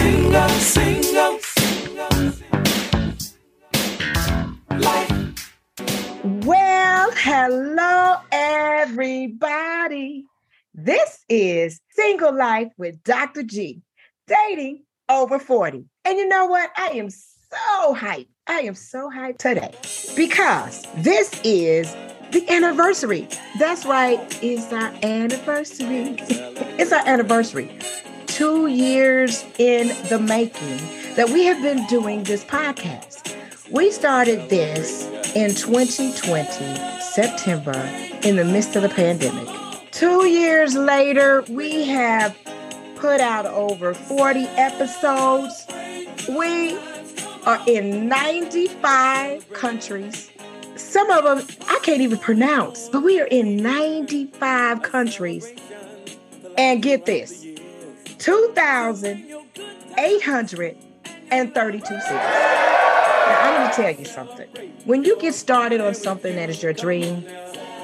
single, single, single. Life. Well, hello, everybody. This is Single Life with Dr. G, dating over 40. And you know what? I am so hyped. I am so hyped today because this is the anniversary. That's right, it's our anniversary. it's our anniversary. Two years in the making that we have been doing this podcast. We started this in 2020, September, in the midst of the pandemic. Two years later, we have put out over 40 episodes. We are in 95 countries. Some of them I can't even pronounce, but we are in 95 countries. And get this 2,832 cities. Now, I'm going to tell you something. When you get started on something that is your dream,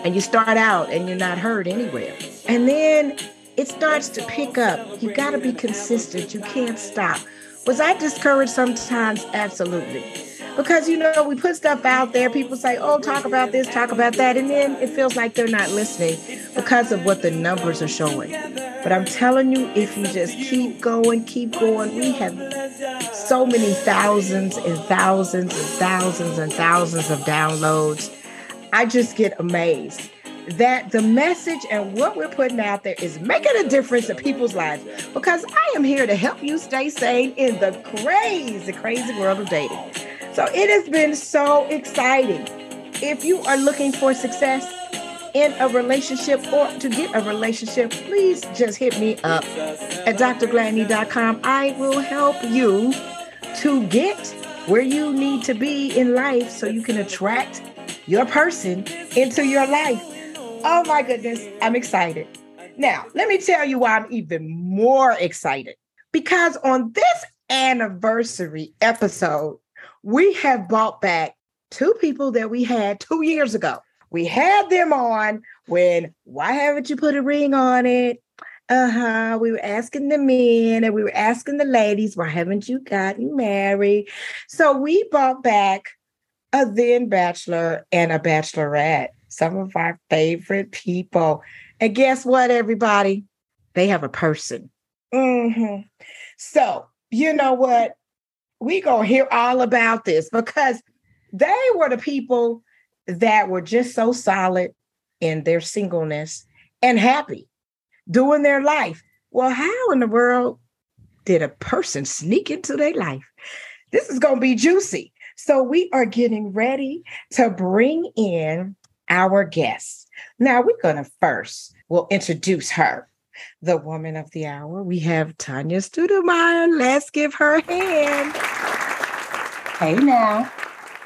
and you start out and you're not heard anywhere, and then it starts to pick up, you got to be consistent. You can't stop. Was I discouraged sometimes? Absolutely. Because, you know, we put stuff out there, people say, oh, talk about this, talk about that, and then it feels like they're not listening because of what the numbers are showing. But I'm telling you, if you just keep going, keep going, we have so many thousands and thousands and thousands and thousands of downloads. I just get amazed that the message and what we're putting out there is making a difference in people's lives because I am here to help you stay sane in the crazy, crazy world of dating. So it has been so exciting. If you are looking for success in a relationship or to get a relationship, please just hit me up at drgladney.com. I will help you to get where you need to be in life so you can attract your person into your life. Oh my goodness, I'm excited. Now, let me tell you why I'm even more excited. Because on this anniversary episode, we have bought back two people that we had two years ago. We had them on when, why haven't you put a ring on it? Uh huh. We were asking the men and we were asking the ladies, why haven't you gotten married? So we bought back a then bachelor and a bachelorette, some of our favorite people. And guess what, everybody? They have a person. Mm-hmm. So, you know what? We gonna hear all about this because they were the people that were just so solid in their singleness and happy doing their life. Well, how in the world did a person sneak into their life? This is gonna be juicy. So we are getting ready to bring in our guests. Now we're gonna first we'll introduce her the woman of the hour. We have Tanya Studemeyer. Let's give her a hand. Hey now.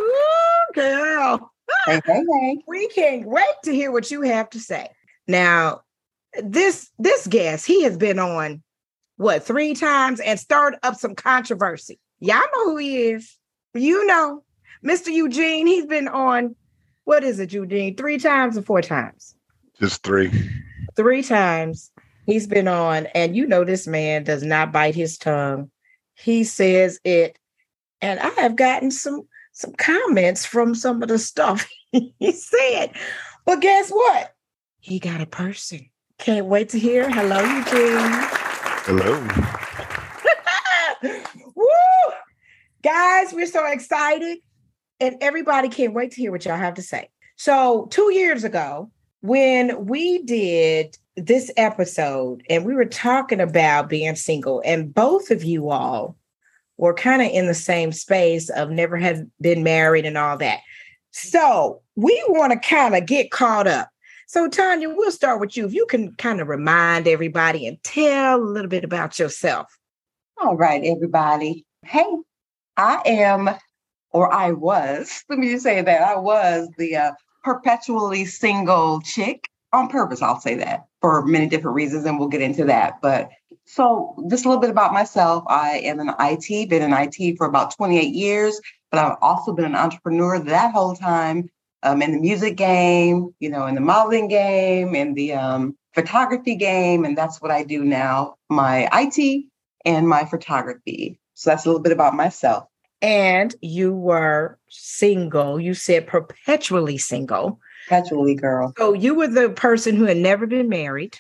Ooh, girl. Hey, hey, hey. We can't wait to hear what you have to say. Now, this this guest, he has been on what three times and stirred up some controversy. Y'all know who he is. You know, Mr. Eugene, he's been on what is it, Eugene? Three times or four times? Just three. Three times he's been on, and you know this man does not bite his tongue. He says it, and I have gotten some some comments from some of the stuff he said. But guess what? He got a person. Can't wait to hear. Hello, Eugene. Hello. Woo! Guys, we're so excited. And everybody can't wait to hear what y'all have to say. So, two years ago, when we did this episode and we were talking about being single, and both of you all were kind of in the same space of never had been married and all that. So, we want to kind of get caught up. So, Tanya, we'll start with you. If you can kind of remind everybody and tell a little bit about yourself. All right, everybody. Hey, I am, or I was, let me just say that I was the uh, perpetually single chick on purpose. I'll say that for many different reasons, and we'll get into that. But so, just a little bit about myself. I am an IT, been in IT for about 28 years, but I've also been an entrepreneur that whole time. Um, in the music game, you know, in the modeling game, in the um, photography game, and that's what I do now. My IT and my photography. So that's a little bit about myself. And you were single. You said perpetually single. Perpetually, girl. So you were the person who had never been married.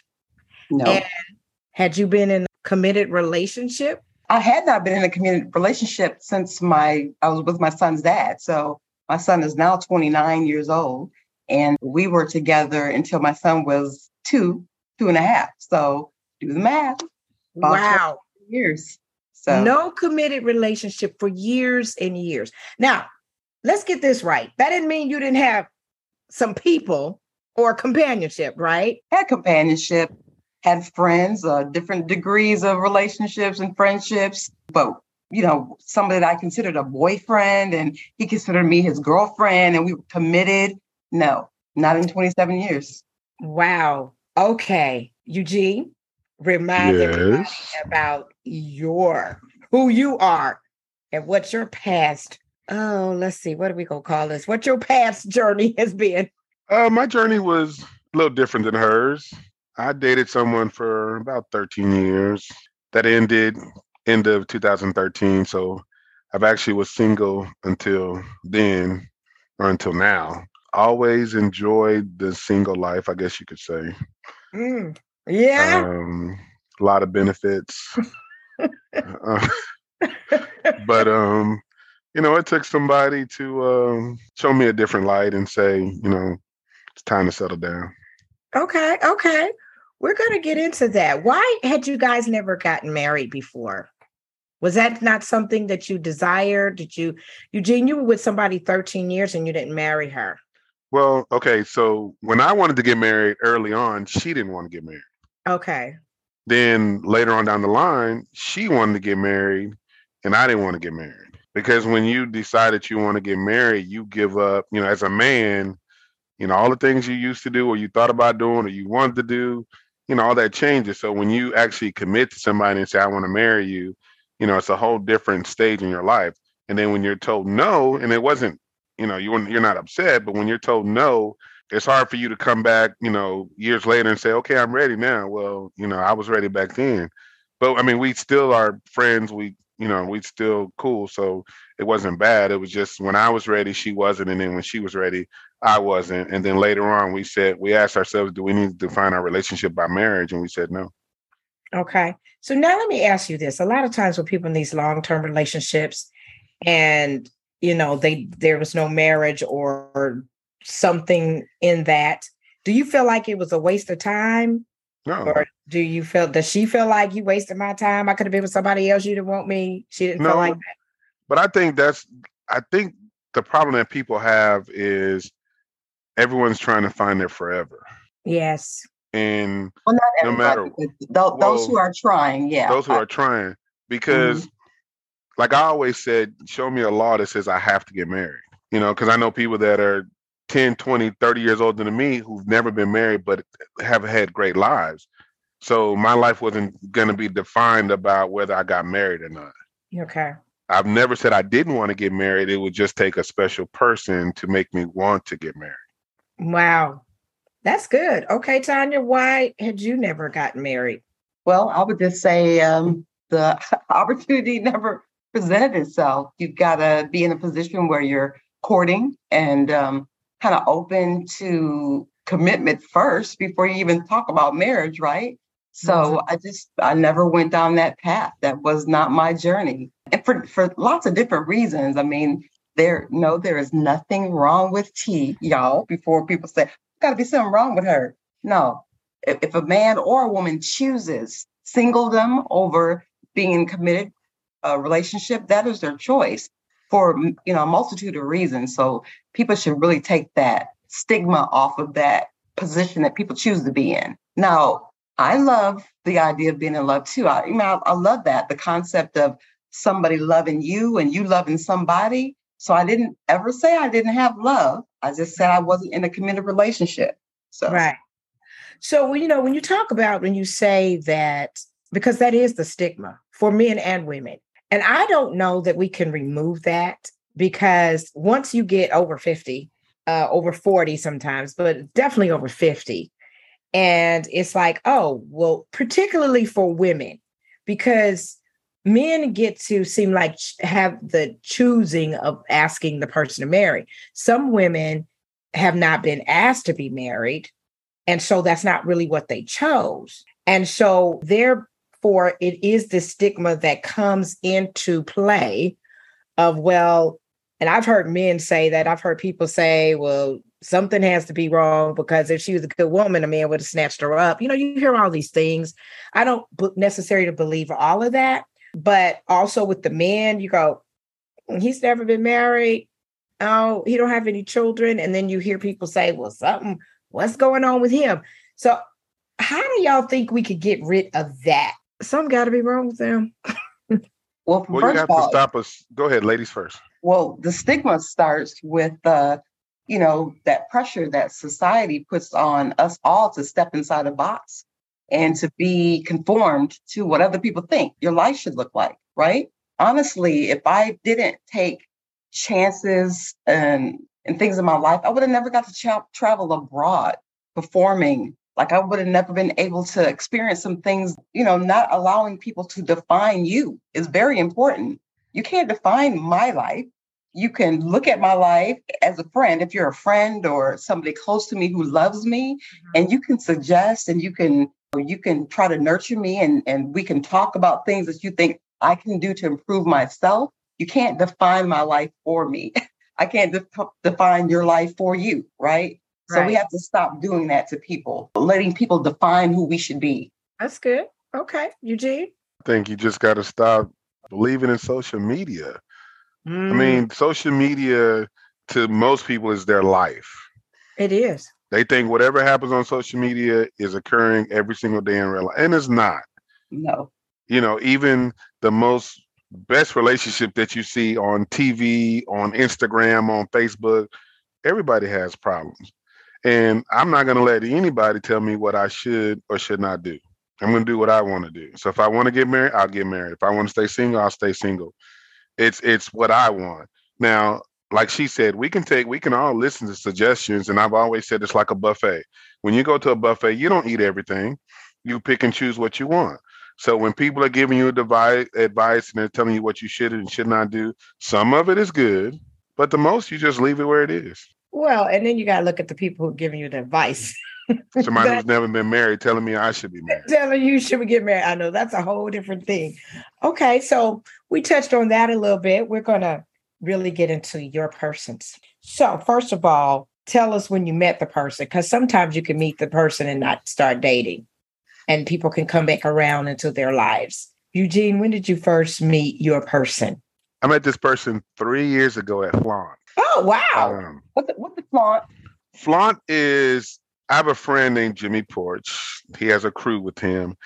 No. And had you been in a committed relationship? I had not been in a committed relationship since my I was with my son's dad. So my son is now 29 years old. And we were together until my son was two, two and a half. So do the math. Wow. Years. So No committed relationship for years and years. Now, let's get this right. That didn't mean you didn't have some people or companionship, right? had companionship, had friends, uh, different degrees of relationships and friendships. But you know, somebody that I considered a boyfriend, and he considered me his girlfriend, and we were committed. No, not in 27 years. Wow. Okay. Eugene, remind everybody about your who you are and what your past. Oh, let's see. What are we gonna call this? What your past journey has been. Uh, my journey was a little different than hers. I dated someone for about 13 years. That ended end of 2013. So I've actually was single until then or until now. Always enjoyed the single life, I guess you could say. Mm. Yeah. Um, a lot of benefits. Uh, but um, you know, it took somebody to um, show me a different light and say, you know, it's time to settle down. okay. Okay. We're gonna get into that. Why had you guys never gotten married before? Was that not something that you desired? Did you, Eugene, you were with somebody 13 years and you didn't marry her? Well, okay, so when I wanted to get married early on, she didn't want to get married. Okay. Then later on down the line, she wanted to get married and I didn't want to get married. Because when you decide that you want to get married, you give up, you know, as a man, you know, all the things you used to do or you thought about doing or you wanted to do, you know, all that changes. So when you actually commit to somebody and say, I want to marry you, you know, it's a whole different stage in your life. And then when you're told no, and it wasn't, you know, you you're not upset, but when you're told no, it's hard for you to come back, you know, years later and say, okay, I'm ready now. Well, you know, I was ready back then. But I mean, we still are friends. We, you know, we'd still cool. So it wasn't bad. It was just when I was ready, she wasn't. And then when she was ready, I wasn't. And then later on, we said, we asked ourselves, do we need to define our relationship by marriage? And we said no. Okay. So now let me ask you this. A lot of times with people in these long-term relationships and you know they there was no marriage or something in that, do you feel like it was a waste of time? No. Or do you feel does she feel like you wasted my time? I could have been with somebody else. You didn't want me. She didn't feel like that. But I think that's I think the problem that people have is everyone's trying to find their forever. Yes. And Well, not No matter- but tho- those who are trying, yeah. those who I- are trying, because mm-hmm. like I always said, show me a law that says I have to get married. You know, because I know people that are 10, 20, 30 years older than me who've never been married but have had great lives. So my life wasn't going to be defined about whether I got married or not. Okay. I've never said I didn't want to get married. It would just take a special person to make me want to get married. Wow. That's good. Okay, Tanya, why had you never gotten married? Well, I would just say um, the opportunity never presented itself. You've got to be in a position where you're courting and um, kind of open to commitment first before you even talk about marriage, right? So I just I never went down that path. That was not my journey, and for for lots of different reasons. I mean, there no, there is nothing wrong with T, y'all. Before people say, "Got to be something wrong with her," no. If, if a man or a woman chooses singledom over being in committed uh, relationship, that is their choice for you know a multitude of reasons. So people should really take that stigma off of that position that people choose to be in. Now, I love the idea of being in love too. I, you know, I, I love that the concept of somebody loving you and you loving somebody. So I didn't ever say I didn't have love. I just said I wasn't in a committed relationship. So Right. So, you know, when you talk about when you say that, because that is the stigma for men and women. And I don't know that we can remove that because once you get over 50, uh, over 40 sometimes, but definitely over 50, and it's like, oh, well, particularly for women, because men get to seem like have the choosing of asking the person to marry. Some women have not been asked to be married. And so that's not really what they chose. And so therefore it is the stigma that comes into play of well, and I've heard men say that. I've heard people say, well, something has to be wrong because if she was a good woman, a man would have snatched her up. You know, you hear all these things. I don't necessarily believe all of that, but also with the men, you go, he's never been married. Oh, he don't have any children. And then you hear people say, well, something, what's going on with him? So how do y'all think we could get rid of that? Something got to be wrong with them. Well, Well, you first have of to all, stop us. Go ahead, ladies first. well, the stigma starts with uh, you know, that pressure that society puts on us all to step inside a box and to be conformed to what other people think your life should look like, right? Honestly, if I didn't take chances and and things in my life, I would have never got to tra- travel abroad performing. Like I would have never been able to experience some things, you know, not allowing people to define you is very important. You can't define my life. You can look at my life as a friend if you're a friend or somebody close to me who loves me mm-hmm. and you can suggest and you can you can try to nurture me and and we can talk about things that you think I can do to improve myself. You can't define my life for me. I can't def- define your life for you right so we have to stop doing that to people letting people define who we should be That's good. Okay. Eugene? I think you just got to stop believing in social media. I Mm, mean, social media to most people is their life. it is. They think whatever happens on social media is occurring every single day in real life, and it's not. no You know, even the most best relationship that you see on TV, on Instagram, on Facebook, everybody has problems. And I'm not going to let anybody tell me what I should or should not do. I'm going to do what I want to do. So if I want to get married, I'll get married. If I want to stay single, I'll stay single. It's it's what I want. Now, like she said, we can take we can all listen to suggestions and I've always said it's like a buffet. When you go to a buffet, you don't eat everything. You pick and choose what you want. So when people are giving you advice, advice and they're telling you what you should and should not do, some of it is good, but the most you just leave it where it is. Well, and then you got to look at the people who are giving you the advice. Somebody That- who's never been married telling me I should be married. telling you should get married. I know that's a whole different thing. Okay, so we touched on that a little bit. We're gonna really get into your persons. So first of all, tell us when you met the person, because sometimes you can meet the person and not start dating, and people can come back around into their lives. Eugene, when did you first meet your person? I met this person three years ago at Flaunt. Oh wow! Um, what the, what the flaunt Flaunt is I have a friend named Jimmy Porch. He has a crew with him,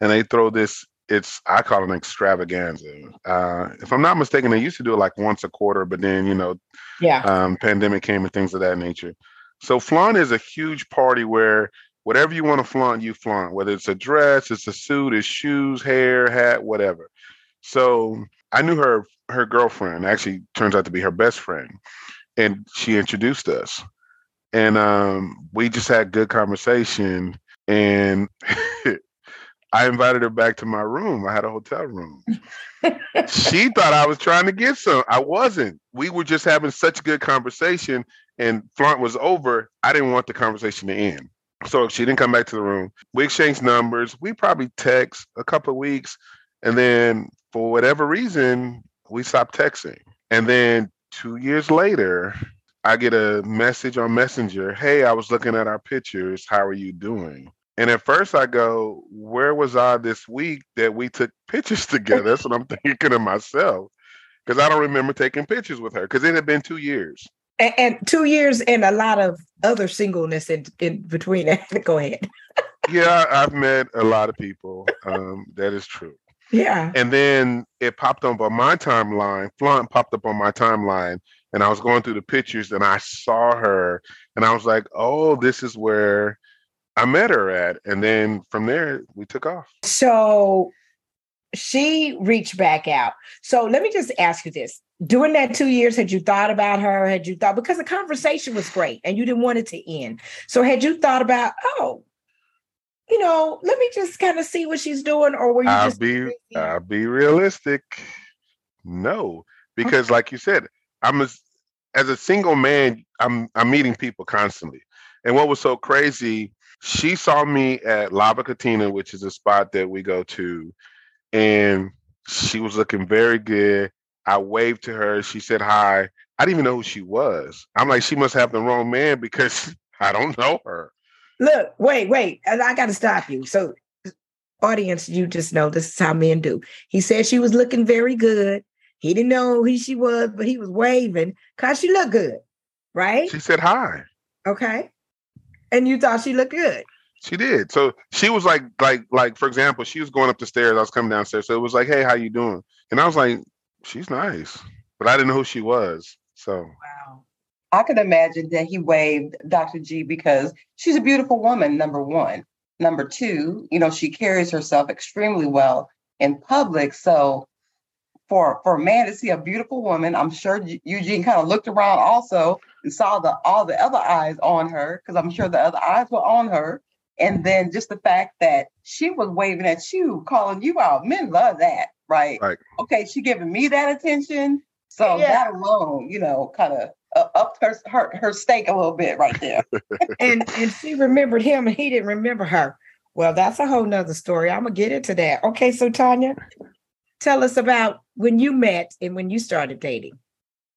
and they throw this. It's I call it an extravaganza. Uh, if I'm not mistaken, they used to do it like once a quarter, but then you know, yeah, um, pandemic came and things of that nature. So flaunt is a huge party where whatever you want to flaunt, you flaunt. Whether it's a dress, it's a suit, it's shoes, hair, hat, whatever. So I knew her her girlfriend. Actually, turns out to be her best friend, and she introduced us and um, we just had good conversation. And I invited her back to my room. I had a hotel room. she thought I was trying to get some. I wasn't. We were just having such good conversation, and flaunt was over. I didn't want the conversation to end. So she didn't come back to the room. We exchanged numbers. We probably text a couple of weeks, and then for whatever reason, we stopped texting. And then two years later, I get a message on Messenger. Hey, I was looking at our pictures. How are you doing? And at first I go, Where was I this week that we took pictures together? That's what I'm thinking of myself. Because I don't remember taking pictures with her because it had been two years. and, and two years and a lot of other singleness in, in between. Go ahead. Yeah, I've met a lot of people. Um, that is true. Yeah. And then it popped up on my timeline. Flaunt popped up on my timeline, and I was going through the pictures, and I saw her, and I was like, "Oh, this is where I met her at." And then from there, we took off. So she reached back out. So let me just ask you this. During that two years, had you thought about her? Had you thought because the conversation was great and you didn't want it to end? So had you thought about, oh, you know, let me just kind of see what she's doing, or were you I'll just be? I'll be realistic. No, because like you said, I'm as as a single man, I'm I'm meeting people constantly. And what was so crazy, she saw me at Lava Cantina, which is a spot that we go to, and she was looking very good. I waved to her. She said hi. I didn't even know who she was. I'm like, she must have the wrong man because I don't know her. Look, wait, wait. I, got to stop you. So, audience, you just know this is how men do. He said she was looking very good. He didn't know who she was, but he was waving because she looked good, right? She said hi. Okay. And you thought she looked good. She did. So she was like, like, like, for example, she was going up the stairs. I was coming downstairs. So it was like, hey, how you doing? And I was like, she's nice. But I didn't know who she was. So Wow. I could imagine that he waved Dr. G because she's a beautiful woman, number one. Number two, you know, she carries herself extremely well in public. So for for a man to see a beautiful woman, I'm sure Eugene kind of looked around also and saw the all the other eyes on her, because I'm sure the other eyes were on her. And then just the fact that she was waving at you, calling you out. Men love that, right? Right. Okay, she giving me that attention. So Yeah. that alone, you know, kind of uh, upped her, her her stake a little bit right there. And and she remembered him and he didn't remember her. Well, that's a whole nother story. I'm gonna get into that. Okay, so Tanya, tell us about when you met and when you started dating.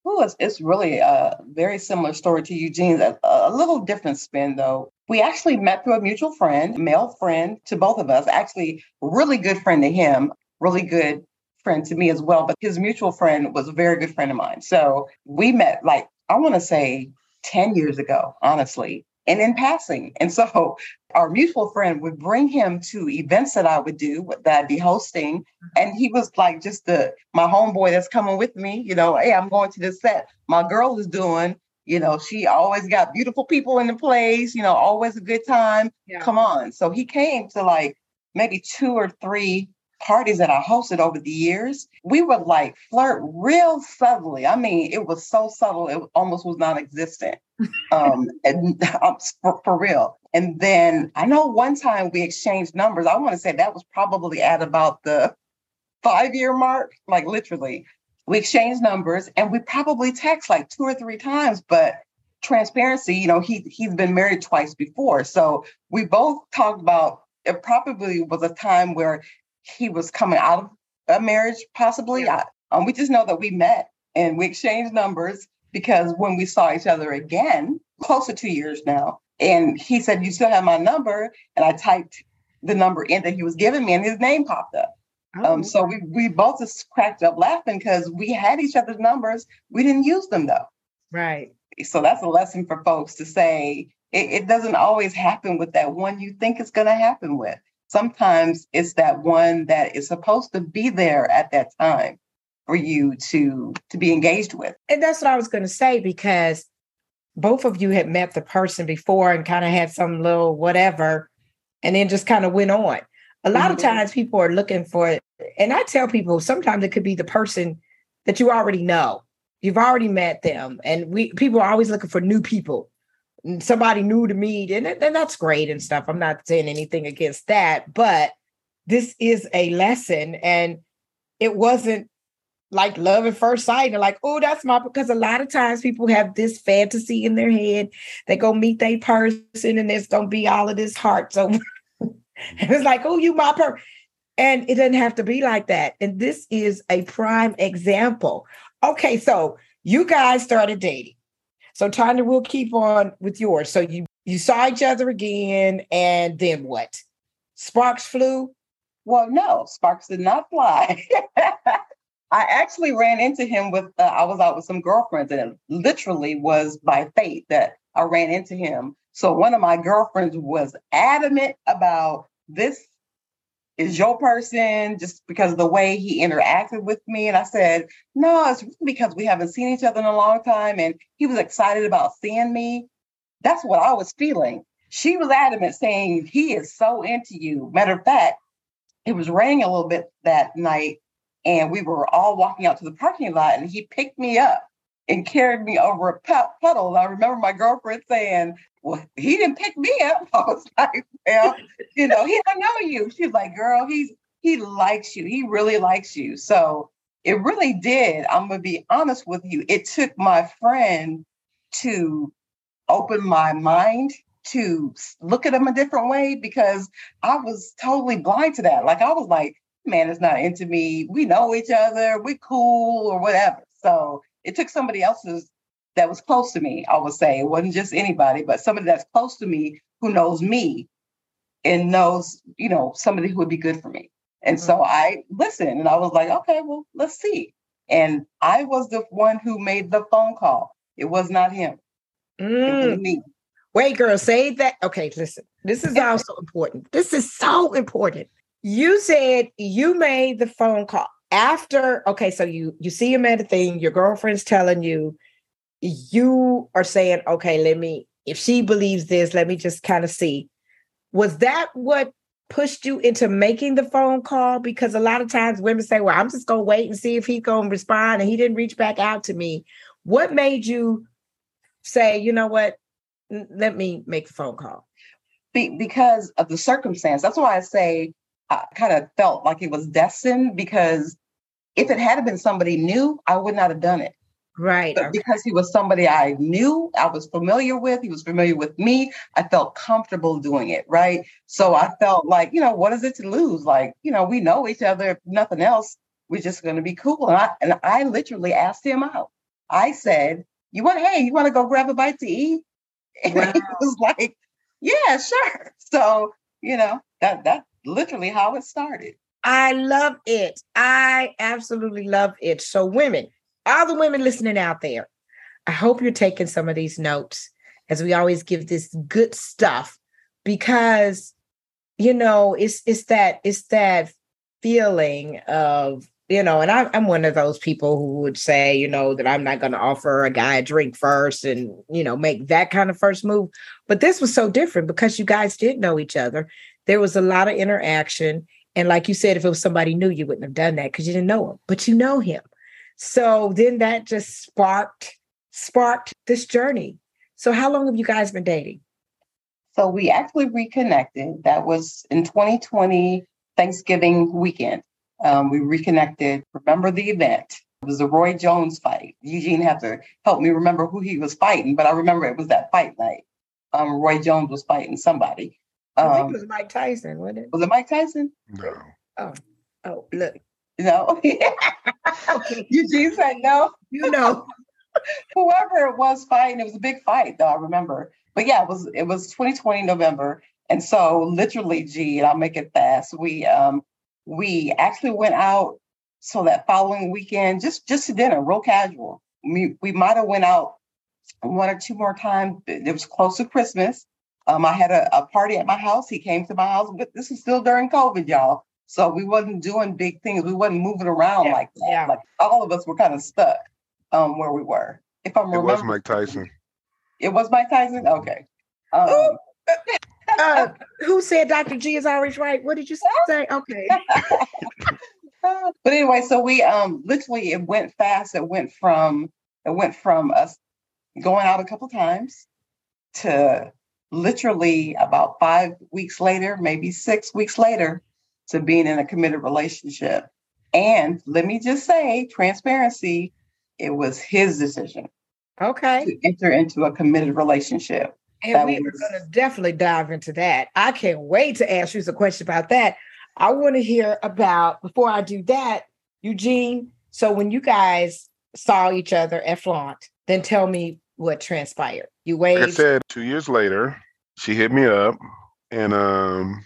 Oh, it's, it's really a very similar story to Eugene's, a, a little different spin though. We actually met through a mutual friend, male friend to both of us, actually really good friend to him, really good friend to me as well. But his mutual friend was a very good friend of mine. So we met like, I want to say 10 years ago, honestly, and in passing. And so our mutual friend would bring him to events that I would do that I'd be hosting. Mm-hmm. And he was like just the my homeboy that's coming with me, you know, hey, I'm going to this set. My girl is doing, you know, she always got beautiful people in the place, you know, always a good time. Yeah. Come on. So he came to like maybe two or three parties that I hosted over the years. We would like flirt real subtly. I mean, it was so subtle, it almost was non-existent. Um, and um, for, for real. And then I know one time we exchanged numbers. I want to say that was probably at about the five year mark, like literally. We exchanged numbers and we probably text like two or three times, but transparency, you know, he he's been married twice before. So we both talked about it probably was a time where he was coming out of a marriage, possibly. I, um, we just know that we met and we exchanged numbers because when we saw each other again, close to two years now, and he said, You still have my number. And I typed the number in that he was giving me, and his name popped up. Oh, Um, so we, we both just cracked up laughing because we had each other's numbers. We didn't use them though. right. So that's a lesson for folks to say it, it doesn't always happen with that one you think it's going to happen with. Sometimes it's that one that is supposed to be there at that time for you to to be engaged with. And that's what I was going to say because both of you had met the person before and kind of had some little whatever, and then just kind of went on. A lot of Mhm. times people are looking for it. And I tell people sometimes it could be the person that you already know. You've already met them. And we people are always looking for new people. Somebody new to me, And, and that's great and stuff. I'm not saying anything against that, but this is a lesson. And it wasn't like love at first sight and like, oh, that's my because a lot of times people have this fantasy in their head. They go meet their person and there's gonna be all of this heart. So it's like, oh, you my per and it doesn't have to be like that. And this is a prime example. Okay, so you guys started dating. So Tanya, we'll keep on with yours. So you you saw each other again, and then what? Sparks flew. Well, no, sparks did not fly. I actually ran into him with, uh, I was out with some girlfriends, and it literally was by fate that I ran into him. So one of my girlfriends was adamant about this is your person just because of the way he interacted with me. And I said, no, it's because we haven't seen each other in a long time. And he was excited about seeing me. That's what I was feeling. She was adamant saying he is so into you. Matter of fact, it was raining a little bit that night and we were all walking out to the parking lot and he picked me up and carried me over a puddle. And I remember my girlfriend saying, Well, he didn't pick me up. I was like, Well, you know, he don't know you. She's like, Girl, he's he likes you. He really likes you. So it really did. I'm gonna be honest with you. It took my friend to open my mind to look at him a different way because I was totally blind to that. Like I was like, man is not into me. We know each other. We cool or whatever. So it took somebody else's that was close to me. I would say it wasn't just anybody, but somebody that's close to me who knows me and knows, you know, somebody who would be good for me. And so I listened and I was like, okay, well, let's see. And I was the one who made the phone call. It was not him. It Mm. was me. Wait, girl, say that. Okay, listen. This is also important. This is so important. You said you made the phone call after. Okay, so you you see him at a thing. Your girlfriend's telling you. You are saying, okay, let me. If she believes this, let me just kind of see. Was that what pushed you into making the phone call? Because a lot of times women say, "Well, I'm just gonna wait and see if he's gonna respond," and he didn't reach back out to me. What made you say, you know what? Let me make the phone call. Be- because of the circumstance. That's why I say I kind of felt like it was destined because if it had been somebody new, I would not have done it. Right. But because he was somebody I knew, I was familiar with, he was familiar with me, I felt comfortable doing it. Right. So I felt like, you know, what is it to lose? Like, you know, we know each other, if nothing else, we're just going to be cool. And I, and I literally asked him out. I said, you want, hey, you want to go grab a bite to eat? And Wow. he was like, yeah, sure. So, you know, that, that's literally how it started. I love it. I absolutely love it. So, women, all the women listening out there, I hope you're taking some of these notes as we always give this good stuff because you know it's it's that it's that feeling of you know and I, i'm one of those people who would say you know that i'm not going to offer a guy a drink first and you know make that kind of first move. But this was so different because you guys did know each other. There was a lot of interaction. And like you said if it was somebody new you wouldn't have done that because you didn't know him but you know him so then that just sparked sparked this journey so how long have you guys been dating So we actually reconnected. That was in 2020 Thanksgiving weekend. Um, we reconnected. Remember the event? It was the Roy Jones fight. Eugene had to help me remember who he was fighting, but I remember it was that fight night. Um, Roy Jones was fighting somebody. i think Um, it was mike tyson wasn't it was it Mike Tyson? No. Oh, oh look No. okay Eugene said no. you know whoever it was fighting, it was a big fight though, I remember. But yeah, it was it was 2020 November. And so literally, G, and I'll make it fast. We um we actually went out so that following weekend, just just to dinner, real casual. We we might have went out one or two more times. It was close to Christmas. Um, I had a, a party at my house. He came to my house, but this is still during COVID, y'all. So we wasn't doing big things. We wasn't moving around Yeah, like that. yeah. Like all of us were kind of stuck um where we were. If I'm It was Mike Tyson. it was Mike Tyson. Okay. Um, uh, who said dr g is always right what did you say okay but anyway, so we um literally it went fast. It went from it went from us going out a couple times to literally about five weeks later, maybe six weeks later, to being in a committed relationship. And let me just say, transparency, it was his decision okay to enter into a committed relationship. And That we was- are going to definitely dive into that. I can't wait to ask you some question about that. I want to hear about, before I do that, Eugene. So, when you guys saw each other at Flaunt, then tell me what transpired. You Like I said, two years later, she hit me up. And um,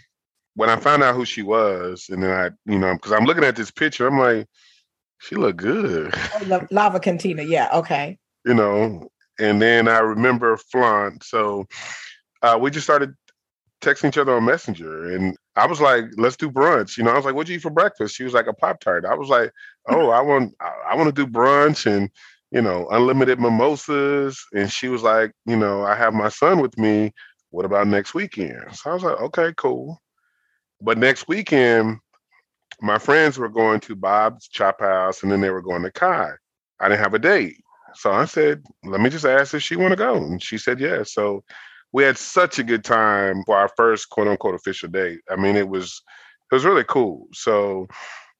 when I found out who she was, and then I, you know, because I'm looking at this picture, I'm like, she looked good, Oh, Lava Cantina. Yeah. Okay. you know. And then I remember Flaunt. So uh, we just started texting each other on Messenger. And I was like, let's do brunch. You know, I was like, what'd you eat for breakfast? She was like, a Pop Tart. I was like, oh, I want, I, I want to do brunch and, you know, unlimited mimosas. And she was like, you know, I have my son with me. What about next weekend? So I was like, okay, cool. But next weekend, my friends were going to Bob's Chop House and then they were going to Kai. I didn't have a date. So I said, let me just ask if she want to go. And she said yes. So we had such a good time for our first quote unquote official date. I mean, it was it was really cool. So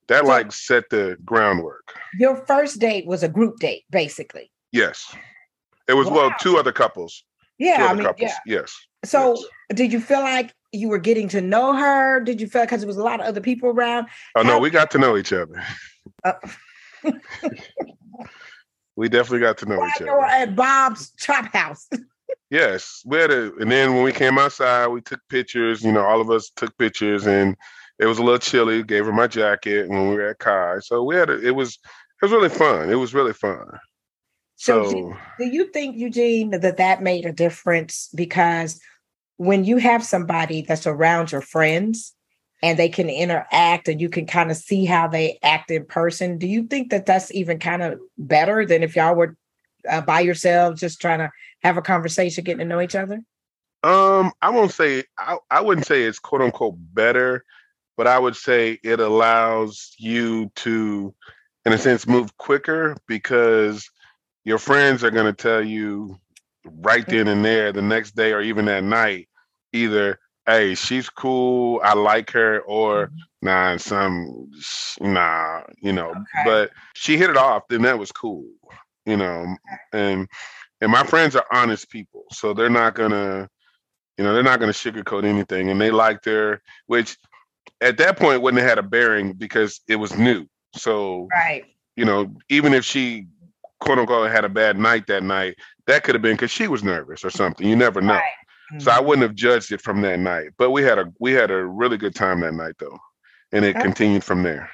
that like set the groundwork. Your first date was a group date, basically. Yes. It was well two other couples. Yeah, I mean, couples. yeah. Yes. So, yes. did you feel like you were getting to know her? Did you feel because there was a lot of other people around? Oh no, how- we got to know each other. Uh, We definitely got to know each other. at Bob's Chop House. Yes, we had a, and then when we came outside, we took pictures. You know, all of us took pictures, and it was a little chilly. Gave her my jacket when we were at Kai, so we had a, it was it was really fun. It was really fun. So, So, do, do you think, Eugene, that that made a difference? Because when you have somebody that's around your friends and they can interact and you can kind of see how they act in person, do you think that that's even kind of better than if y'all were uh, by yourselves, just trying to have a conversation, getting to know each other? um, I won't say I, I wouldn't say it's quote unquote better, but I would say it allows you to, in a sense, move quicker because your friends are going to tell you right then and there, the next day or even that night, either hey, she's cool, I like her, or mm-hmm. nah, some nah, you know. Okay. But she hit it off, then that was cool, you know. And and my friends are honest people, so they're not gonna, you know, they're not gonna sugarcoat anything, and they liked her, which at that point wouldn't have had a bearing because it was new. So Right. you know, even if she quote unquote had a bad night that night, that could have been because she was nervous or something. You never know. Right. So I mm-hmm. wouldn't have judged it from that night. But we had a we had a really good time that night though. And it Okay. continued from there.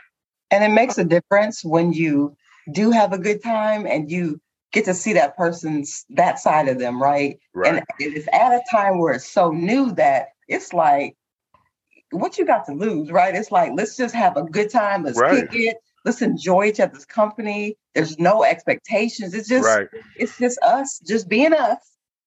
And it makes a difference when you do have a good time and you get to see that person's that side of them, right? Right. And it's at a time where it's so new that it's like, what you got to lose, right? It's like, let's just have a good time. Let's Right. kick it. Let's enjoy each other's company. There's no expectations. It's just, right. it's just us, just being us,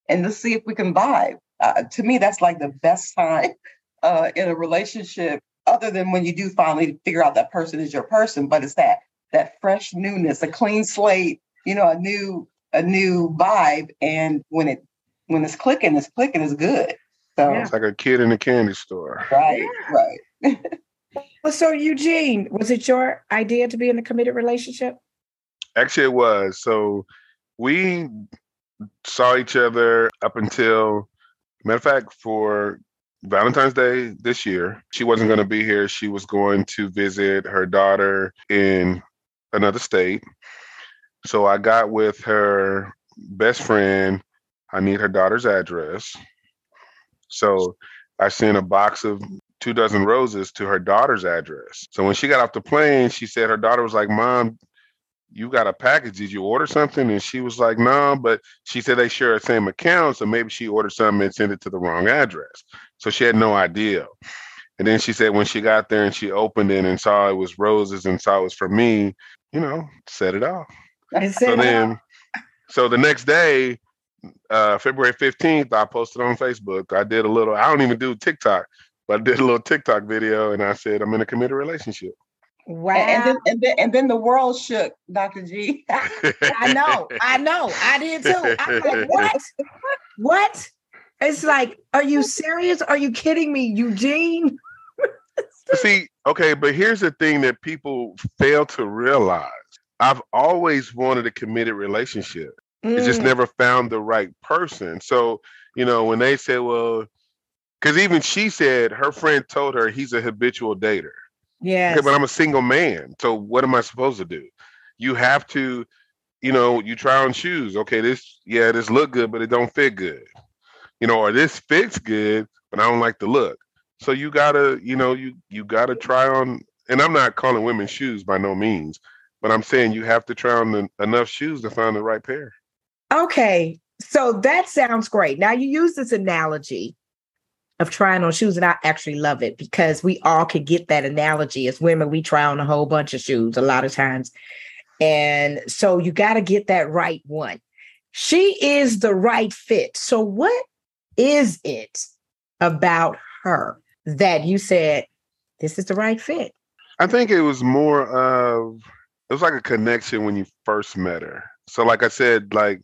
and let's see if we can vibe. Uh, to me, that's like the best time uh, in a relationship, other than when you do finally figure out that person is your person. But it's that that fresh newness, a clean slate, you know, a new a new vibe. And when it when it's clicking, it's clicking, it's good. So Yeah. It's like a kid in a candy store. right, right. Well, so Eugene, was it your idea to be in a committed relationship? Actually it was. So we saw each other up until matter of fact for Valentine's Day this year. She wasn't going to be here. She was going to visit her daughter in another state. So I got with her best friend. I need her daughter's address. So I sent a box of two dozen roses to her daughter's address. So when she got off the plane, she said her daughter was like, Mom, you got a package. Did you order something? And she was like, No, but she said they share the same account. So maybe she ordered something and sent it to the wrong address. So she had no idea. And then she said when she got there and she opened it and saw it was roses and saw it was for me, you know, set it off. And So then, so the next day, uh, February 15th, I posted on Facebook. I did a little, I don't even do TikTok, but I did a little TikTok video and I said, I'm in a committed relationship. wow. And, and then and then and then the world shook, Dr. G. I know, I know, I did too. I'm like, what? What? It's like, are you serious? Are you kidding me, Eugene? See, okay, but here's the thing that people fail to realize. I've always wanted a committed relationship. It just Mm, never found the right person. So, you know, when they say, well, because even she said her friend told her he's a habitual dater. Yeah. Okay, but I'm a single man. So what am I supposed to do? You have to, you know, you try on shoes. Okay, this, yeah, this look good, but it don't fit good. You know, or this fits good, but I don't like the look. So you gotta, you know, you you gotta try on. And I'm not calling women shoes by no means, but I'm saying you have to try on the, enough shoes to find the right pair. Okay, so that sounds great. Now you use this analogy of trying on shoes, and I actually love it because we all can get that analogy. As women, we try on a whole bunch of shoes a lot of times. And so you got to get that right one. She is the right fit. So, what is it about her that you said this is the right fit? I think it was more of it was like a connection when you first met her. So, like I said, like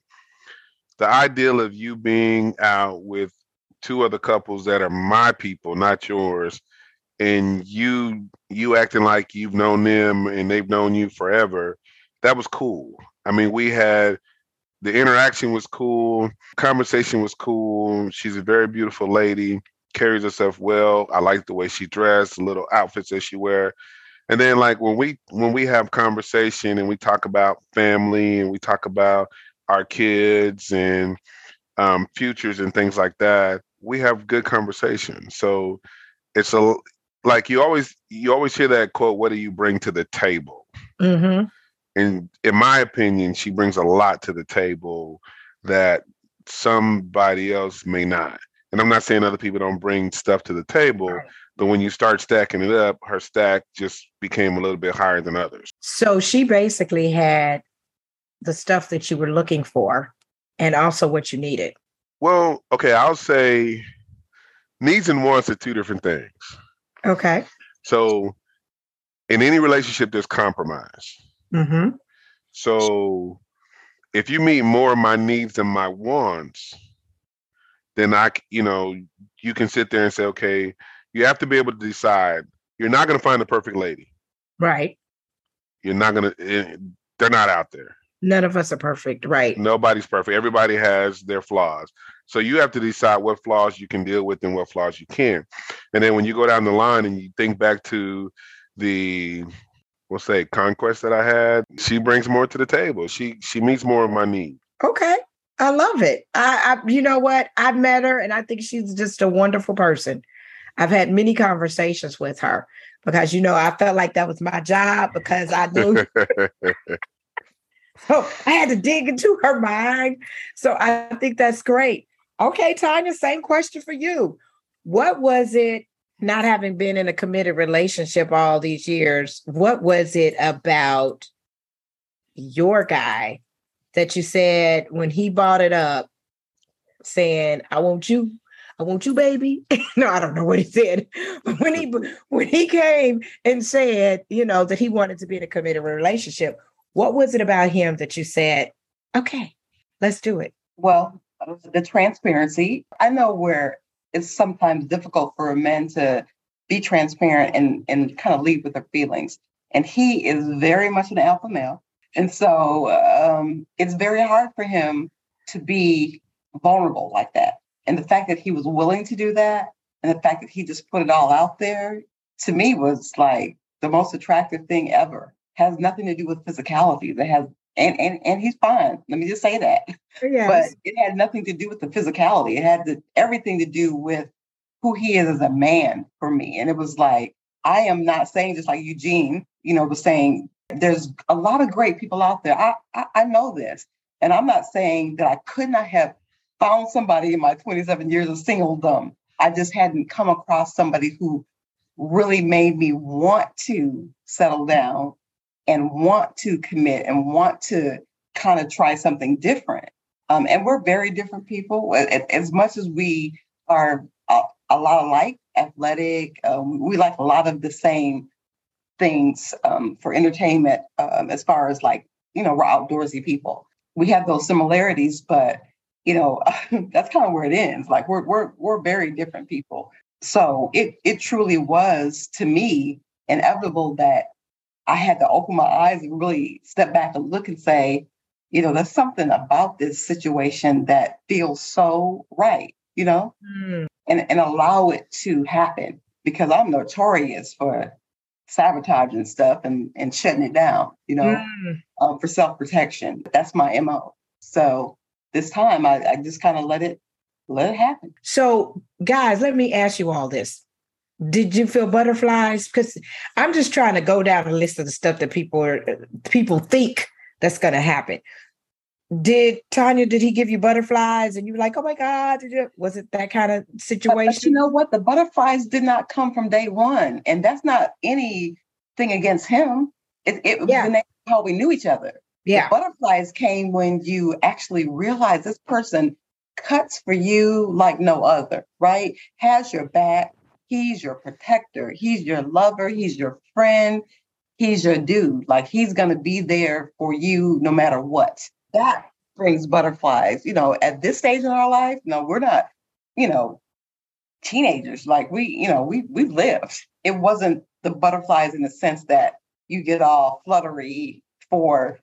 the ideal of you being out with two other couples that are my people, not yours, and you you acting like you've known them and they've known you forever, that was cool. I mean, we had the interaction was cool, conversation was cool. She's a very beautiful lady, carries herself well. I like the way she dressed, the little outfits that she wear. And then like when we when we have conversation and we talk about family and we talk about our kids and um, futures and things like that, we have good conversation. So it's a like you always you always hear that quote, "What do you bring to the table?" Mm-hmm. And in my opinion, she brings a lot to the table that somebody else may not. And I'm not saying other people don't bring stuff to the table, but when you start stacking it up, her stack just became a little bit higher than others. So she basically had the stuff that you were looking for and also what you needed. Well, okay, I'll say needs and wants are two different things. Okay. So in any relationship, there's compromise. Mm-hmm. So if you meet more of my needs than my wants, then I, you know, you can sit there and say, okay, you have to be able to decide. You're not going to find the perfect lady. Right. You're not going to. They're not out there. None of us are perfect. Right. Nobody's perfect. Everybody has their flaws. So you have to decide what flaws you can deal with and what flaws you can't. And then when you go down the line and you think back to the we'll say conquest that I had, she brings more to the table. She she meets more of my needs. Okay. I love it. I, I you know what? I've met her and I think she's just a wonderful person. I've had many conversations with her because you know I felt like that was my job because I knew so I had to dig into her mind. So I think that's great. Okay, Tanya, same question for you. What was it not having been in a committed relationship all these years? What was it about your guy that you said when he bought it up, saying, I want you, I want you, baby. no, I don't know what he said. But when he when he came and said, you know, that he wanted to be in a committed relationship, what was it about him that you said, okay, let's do it? Well, the transparency. I know where it's sometimes difficult for men to be transparent and, and kind of lead with their feelings. And he is very much an alpha male. And so um, it's very hard for him to be vulnerable like that. And the fact that he was willing to do that and the fact that he just put it all out there to me was like the most attractive thing ever. Has nothing to do with physicality. That has and and and he's fine. Let me just say that. Oh, yes. But it had nothing to do with the physicality. It had to, everything to do with who he is as a man for me. And it was like, I am not saying just like Eugene, you know, was saying there's a lot of great people out there. I, I, I know this. And I'm not saying that I could not have found somebody in my 27 years of singledom. I just hadn't come across somebody who really made me want to settle down and want to commit and want to kind of try something different. Um, and we're very different people. As much as we are a, a lot alike, athletic, um, we like a lot of the same things um, for entertainment um, as far as like, you know, we're outdoorsy people. We have those similarities, but you know, that's kind of where it ends. Like we're we're we're very different people. So it it truly was to me inevitable that I had to open my eyes and really step back and look and say, you know, there's something about this situation that feels so right, you know, Mm, and, and allow it to happen because I'm notorious for sabotaging stuff and, and shutting it down, you know, mm. um, for self protection. That's my MO. So this time I, I just kind of let it let it happen. So, guys, let me ask you all this. Did you feel butterflies? Because I'm just trying to go down a list of the stuff that people are people think that's going to happen. Did Tanya? Did he give you butterflies? And you were like, "Oh my God!" Did you? Was it that kind of But, but you know what? The butterflies did not come from day one, and that's not anything against him. It, it was Yeah. the name of how we knew each other. Yeah. The butterflies came when you actually realize this person cuts for you like no other, right? Has your back. He's your protector. He's your lover. He's your friend. He's your dude. Like he's going to be there for you no matter what. that brings butterflies. You know, at this stage in our life, no, we're not, you know, teenagers. Like we, you know, we we've lived. It wasn't the butterflies in the sense that you get all fluttery for,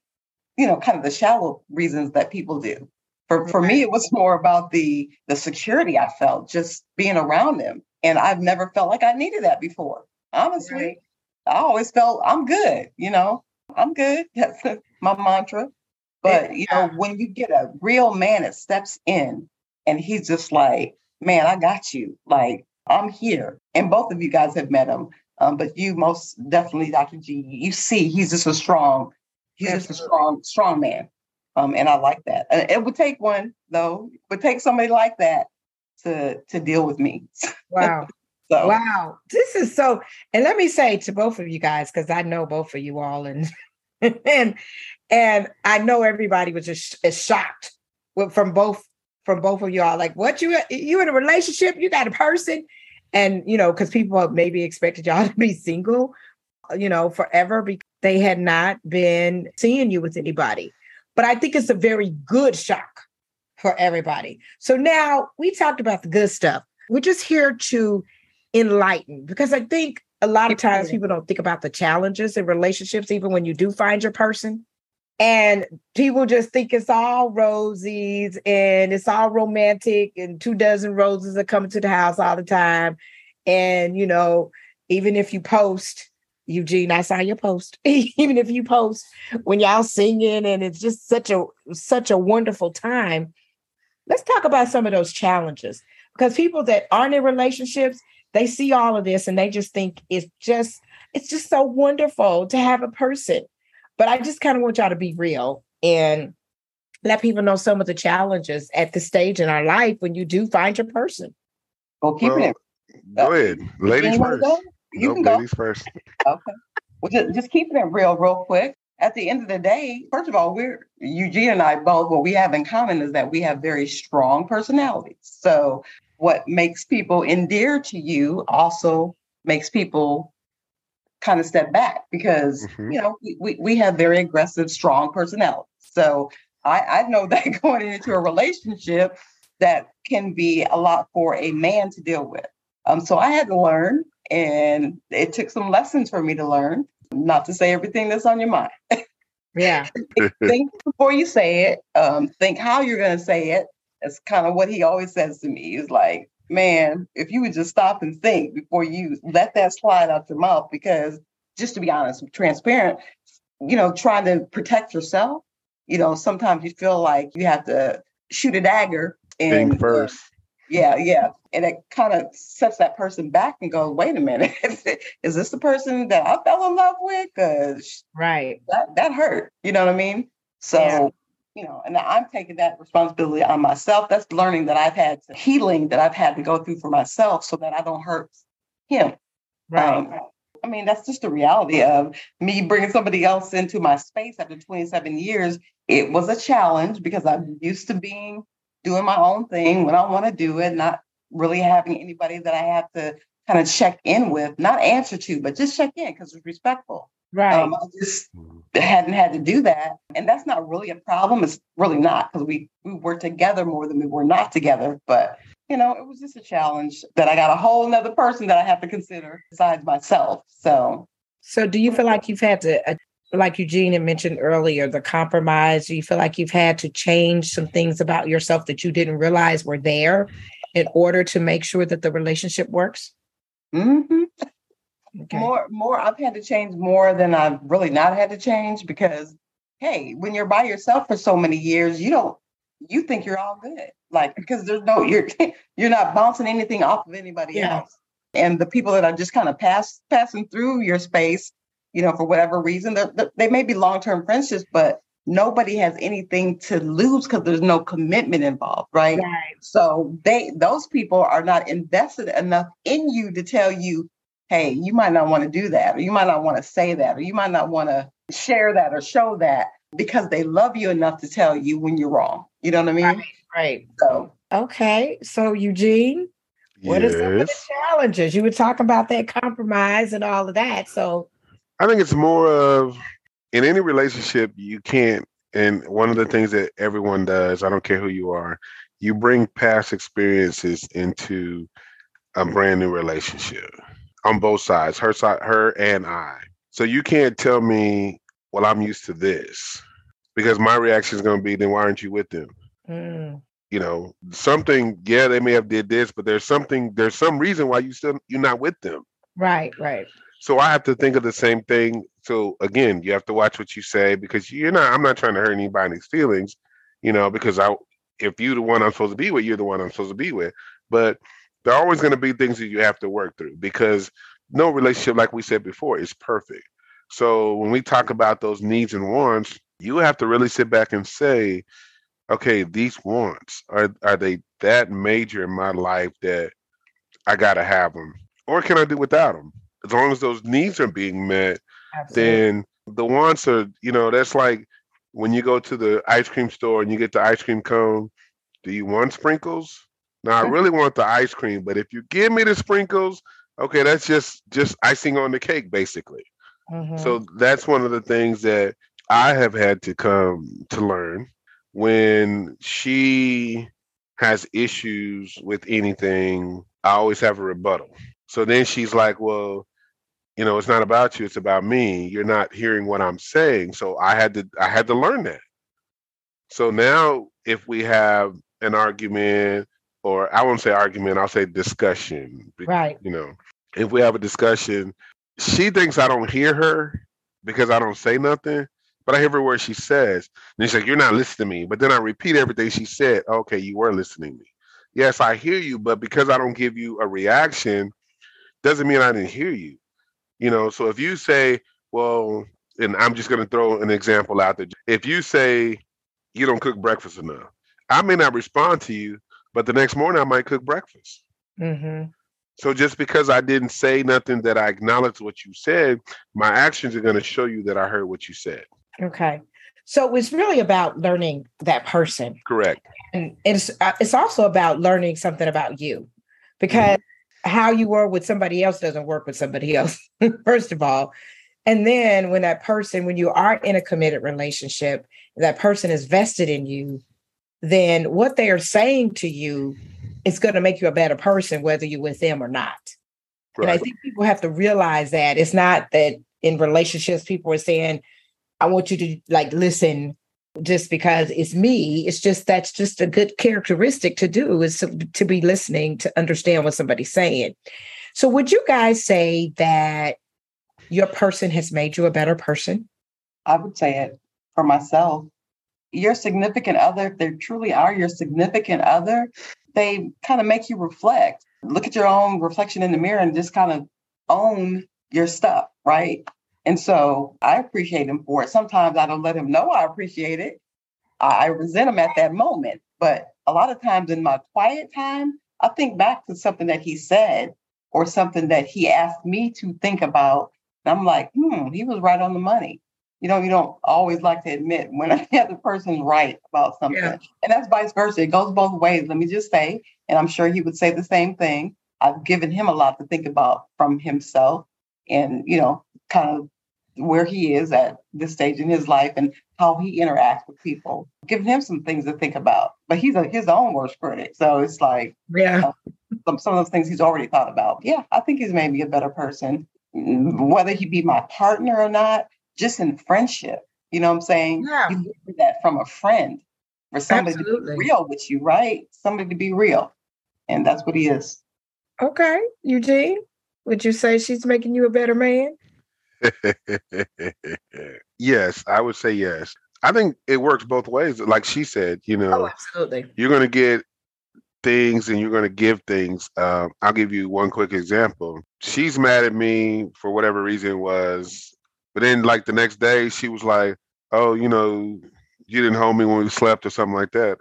you know, kind of the shallow reasons that people do. For for me, it was more about the the security I felt just being around them. And I've never felt like I needed that before. Honestly. Right. I always felt I'm good, you know, I'm good. That's my mantra. But you know, when you get a real man that steps in and he's just like, man, I got you. Like, I'm here. And both of you guys have met him. Um, but you most definitely, Dr. G, you see he's just a strong, he's just a strong, strong man. Um, and I like that. Uh, it would take one though, it would take somebody like that to to deal with me. Wow. So Wow. This is so, and let me say to both of you guys, because I know both of you all, and and and I know everybody was just is shocked with- from both from both of y'all. Like, what you you in a relationship? You got a person, and you know, because people maybe expected y'all to be single, you know, forever because they had not been seeing you with anybody. But I think it's a very good shock for everybody. So now we talked about the good stuff. We're just here to enlighten because I think a lot of times people don't think about the challenges in relationships, even when you do find your person. And people just think it's all roses and it's all romantic, and two dozen roses are coming to the house all the time. And, you know, even if you post, Eugene, I saw your post. even if you post when y'all singing and it's just such a such a wonderful time. Let's talk about some of those challenges because people that aren't in relationships, they see all of this and they just think it's just it's just so wonderful to have a person. But I just kind of want y'all to be real and let people know some of the challenges at this stage in our life when you do find your person. Oh, well, keep Well, it. Go oh. ahead. Ladies You wanna first. go? You Nope, can go. ladies first. Okay. Well, just, just keeping it real, real quick. At the end of the day, first of all, we're Eugene and I both. What we have in common is that we have very strong personalities. So, what makes people endear to you also makes people kind of step back because Mhm. you know we, we, we have very aggressive, strong personalities. So, I, I know that going into a relationship that can be a lot for a man to deal with. Um, so I had to learn, and it took some lessons for me to learn. Not to say everything that's on your mind. Yeah. think before you say it. Um, think how you're going to say it. That's kind of what he always says to me. He's like, man, if you would just stop and think before you let that slide out your mouth, because just to be honest, transparent, you know, trying to protect yourself, you know, sometimes you feel like you have to shoot a dagger and Think first. Yeah, yeah. And it kind of sets that person back and goes, wait a minute, is this the person that I fell in love with? Because Right. that, that hurt. You know what I mean? So, Yeah. you know, and I'm taking that responsibility on myself. That's learning that I've had to, healing that I've had to go through for myself so that I don't hurt him. Right. Um, I mean, that's just the reality of me bringing somebody else into my space after 27 years. It was a challenge because I'm used to being doing my own thing when I want to do it, not really having anybody that I have to kind of check in with, not answer to, but just check in because it's respectful. right. Um, I just hadn't had to do that, and that's not really a problem. It's really not because we we were together more than we were not together. But you know, it was just a challenge that I got a whole nother person that I have to consider besides myself. So So, do you feel like you've had to, like Eugene had mentioned earlier, the compromise, you feel like you've had to change some things about yourself that you didn't realize were there in order to make sure that the relationship works? mhm. Okay. more more I've had to change more than I've really not had to change because hey, when you're by yourself for so many years, you don't you think you're all good. Like because there's no you're you're not bouncing anything off of anybody Yeah. else. And the people that are just kind of pass passing through your space, you know, for whatever reason, they're- they're- they may be long-term friendships, but nobody has anything to lose because there's no commitment involved, right? Right. So they those people are not invested enough in you to tell you, hey, you might not want to do that, or you might not want to say that, or you might not want to share that or show that because they love you enough to tell you when you're wrong. You know what I mean? Right. Right. So Okay. So, Eugene, what are some of the challenges? You were talking about that compromise and all of that. So, I think it's more of in any relationship, you can't And one of the things that everyone does, I don't care who you are, you bring past experiences into a brand new relationship on both sides, her side, her and I. So you can't tell me, well, I'm used to this because my reaction is going to be, then why aren't you with them? Mm. You know, something. Yeah, they may have did this, but there's something. There's some reason why you still you're not with them. Right, right. So I have to think of the same thing. So again, you have to watch what you say because you're not. I'm not trying to hurt anybody's feelings, you know. Because I, if you're the one I'm supposed to be with, you're the one I'm supposed to be with. But there are always going to be things that you have to work through because no relationship, like we said before, is perfect. So when we talk about those needs and wants, you have to really sit back and say, okay, these wants are are they that major in my life that I gotta have them, or can I do without them? As long as those needs are being met, Absolutely. then the wants are, you know, that's like when you go to the ice cream store and you get the ice cream cone. Do you want sprinkles? Now I really want the ice cream, but if you give me the sprinkles, okay, that's just just icing on the cake, basically. Mhm. So that's one of the things that I have had to come to learn when she has issues with anything, I always have a rebuttal. So then she's like, Well, you know, it's not about you, it's about me. You're not hearing what I'm saying. So I had to I had to learn that. So now if we have an argument or I won't say argument, I'll say discussion. right. You know, if we have a discussion, she thinks I don't hear her because I don't say nothing, but I hear every word she says. And she's like, You're not listening to me. But then I repeat everything she said. Okay, you were listening to me. Yes, I hear you, but because I don't give you a reaction, doesn't mean I didn't hear you. You know, so if you say, Well, and I'm just gonna throw an example out there. If you say you don't cook breakfast enough, I may not respond to you, but the next morning I might cook breakfast. hmm So just because I didn't say nothing that I acknowledged what you said, my actions are going to show you that I heard what you said. Okay. So it's really about learning that person. Correct. and it's uh, it's also about learning something about you because how you were with somebody else doesn't work with somebody else first of all. And then when that person when you are in a committed relationship that person is vested in you then what they are saying to you is going to make you a better person whether you're with them or not. And I think people have to realize that. It's not that in relationships people are saying, I want you to like listen just because it's me. It's just that's just a good characteristic to do is to, be listening to understand what somebody's saying. So would you guys say that your person has made you a better person? I would say it for myself. Your significant other, if they truly are your significant other, they kind of make you reflect. Look at your own reflection in the mirror and just kind of own your stuff, right? And so I appreciate him for it. Sometimes I don't let him know I appreciate it. I, I resent him at that moment. But a lot of times in my quiet time, I think back to something that he said or something that he asked me to think about. And I'm like, hmm, he was right on the money you know, you don't always like to admit when the other person's right about something. Yeah. And that's vice versa. It goes both ways. Let me just say, and I'm sure he would say the same thing. I've given him a lot to think about from himself and, you know, kind of where he is at this stage in his life and how he interacts with people. Giving him some things to think about. But he's a, his own worst critic. So it's like Yeah. some, some of those things he's already thought about. Yeah, I think he's made me a better person. Mm, Whether he be my partner or not, just in friendship. You know what I'm saying? Yeah. You look for that from a friend, for somebody to be real with you, right? Somebody to be real. And that's what he is. Okay. Eugene, would you say she's making you a better man? yes, I would say yes. I think it works both ways. Like she said, you Oh, know, absolutely. you're going to get things and you're going to give things. Um, I'll give you one quick example. She's mad at me for whatever reason it was, but then like the next day she was like, "Oh, you know, you didn't hold me when we slept or something like that."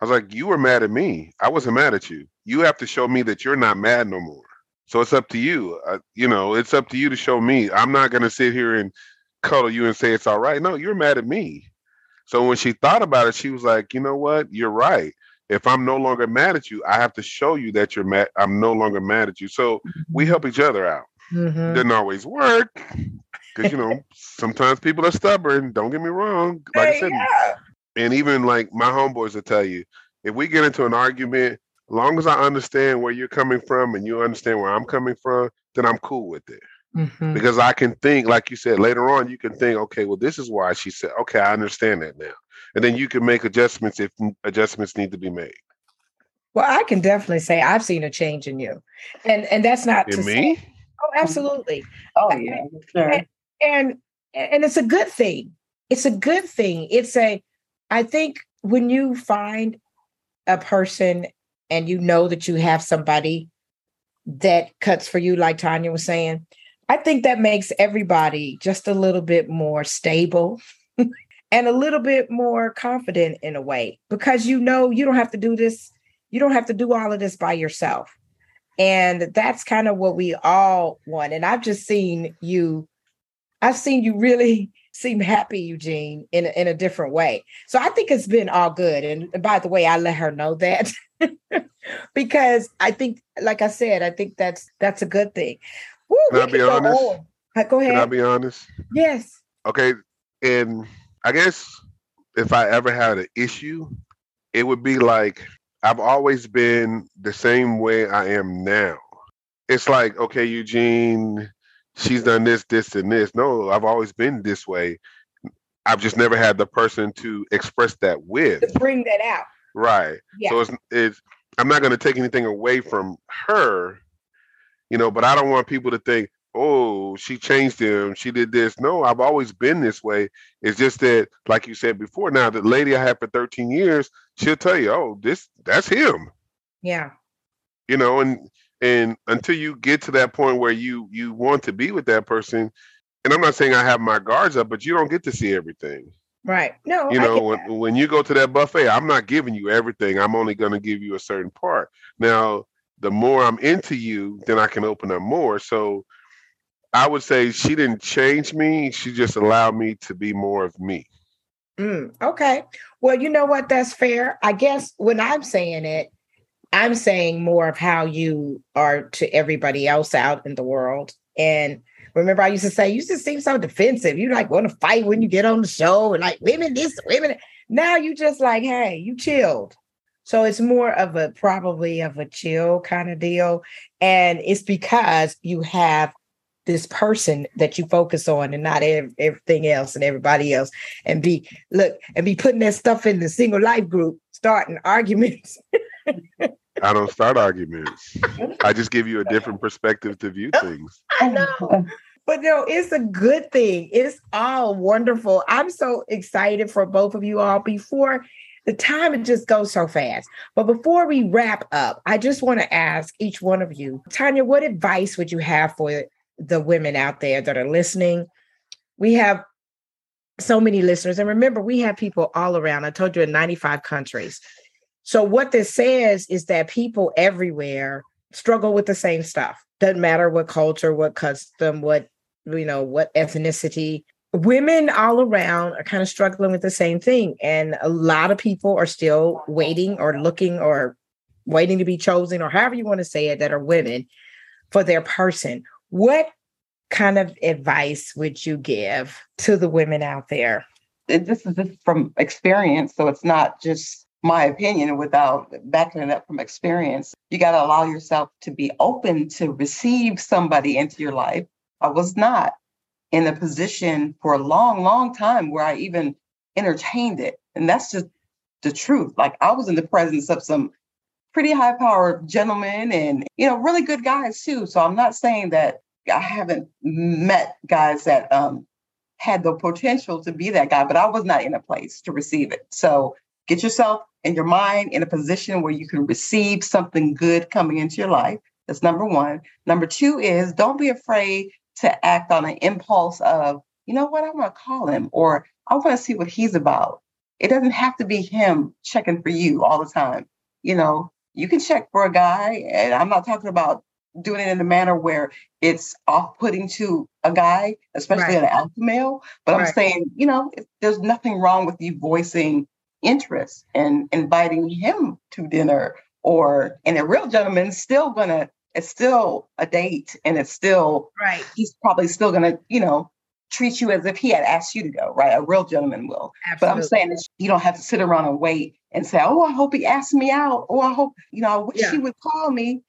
I was like, "You were mad at me. I wasn't mad at you. You have to show me that you're not mad no more." So it's up to you. Uh, you know, it's up to you to show me. I'm not going to sit here and cuddle you and say it's all right. No, you're mad at me. So when she thought about it, she was like, "You know what? You're right." if I'm no longer mad at you, I have to show you that you're mad. I'm no longer mad at you. So we help each other out. Mhm. Didn't always work, Because you know, sometimes people are stubborn. Don't get me wrong. Like I said, yeah. and even like my homeboys will tell you, if we get into an argument, long as I understand where you're coming from and you understand where I'm coming from, then I'm cool with it. Mhm. Because I can think, like you said, later on, you can think, okay, well, this is why she said, okay, I understand that now. And then you can make adjustments if adjustments need to be made. Well, I can definitely say I've seen a change in you, and and that's not to In say- me? oh, absolutely. Oh yeah, sure. and and it's a good thing it's a good thing it's a i think when you find a person and you know that you have somebody that cuts for you like tanya was saying i think that makes everybody just a little bit more stable and a little bit more confident in a way because you know you don't have to do this you don't have to do all of this by yourself. And that's kind of what we all want. And i've just seen you I've seen you really seem happy, Eugene, in a, in a different way. So I think it's been all good. And by the way, I let her know that because I think, like I said, I think that's that's a good thing. Woo, Can I be go honest? on. Go Can I ahead. be honest? yes. Okay. And I guess if I ever had an issue, it would be like I've always been the same way I am now. It's like, okay, Eugene, she's done this, this, and this. No, I've always been this way. I've just never had the person to express that with. To bring that out. Right. Yeah. So it's it's I'm not gonna take anything away from her, you know, but I don't want people to think, oh, she changed him, she did this. No, I've always been this way. It's just that, like you said before, now the lady I had for 13 years, she'll tell you, oh, this that's him. Yeah. You know, and and until you get to that point where you you want to be with that person, and I'm not saying I have my guards up, but you don't get to see everything. Right. No, you know when, that. when you go to that buffet i'm not giving you everything i'm only going to give you a certain part now the more i'm into you then i can open up more so i would say she didn't change me she just allowed me to be more of me Mm, okay. Well, you know what? That's fair. I guess when I'm saying it, I'm saying more of how you are to everybody else out in the world. And remember, I used to say, you just seem so defensive. You like want to fight when you get on the show and like women, this, women. Now you just like, hey, you chilled. So it's more of a probably of a chill kind of deal. And it's because you have this person that you focus on and not ev- everything else and everybody else and be look and be putting that stuff in the single life group starting arguments. I don't start arguments. I just give you a different perspective to view things. i know. But no it's a good thing. It's all wonderful. I'm so excited for both of you all before the time it just goes so fast. But before we wrap up i just want to ask each one of you tanya what advice would you have for the women out there that are listening. We have so many listeners. And remember we have people all around. I told you in 95 countries. So what this says is that people everywhere struggle with the same stuff. Doesn't matter what culture what custom what you know what ethnicity. Women all around are kind of struggling with the same thing. And a lot of people are still waiting or looking or waiting to be chosen or however you want to say it that are women for their person what kind of advice would you give to the women out there this is just from experience, so it's not just my opinion without backing it up from experience. You got to allow yourself to be open to receive somebody into your life. I was not in a position for a long, long time where I even entertained it. And that's just the truth. Like I was in the presence of some pretty high powered gentlemen and, you know, really good guys too. So I'm not saying that I haven't met guys that um, had the potential to be that guy, but I was not in a place to receive it. So get yourself and your mind in a position where you can receive something good coming into your life. That's number one. Number two is don't be afraid to act on an impulse of, you know what, I want to call him or I want to see what he's about. It doesn't have to be him checking for you all the time. You know, you can check for a guy, and I'm not talking about doing it in a manner where it's off-putting to a guy, especially Right. an alpha male. But I'm saying, you know, if- there's nothing wrong with you voicing interest and inviting him to dinner, or and a real gentleman's still gonna. It's still a date, and it's still right he's probably still gonna, you know, treat you as if he had asked you to go, right? A real gentleman will. But I'm saying that you don't have to sit around and wait and say, "Oh, I hope he asked me out." Oh, I hope you know. I wish Yeah. he would call me.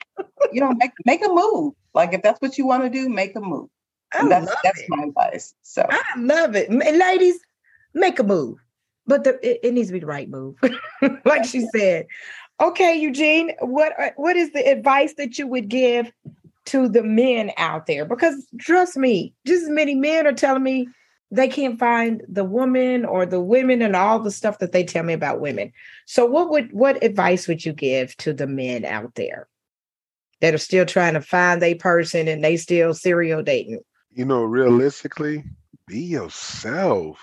you know, make make a move. Like if that's what you want to do, make a move. I And that's love that's it. my advice. So I love it. Ladies, make a move. But the, it, it needs to be the right move. like she said. Okay, Eugene, what uh, what is the advice that you would give to the men out there? Because trust me, just as many men are telling me they can't find the woman or the women and all the stuff that they tell me about women. So what would what advice would you give to the men out there that are still trying to find a person and they still serial dating? you know, realistically, be yourself.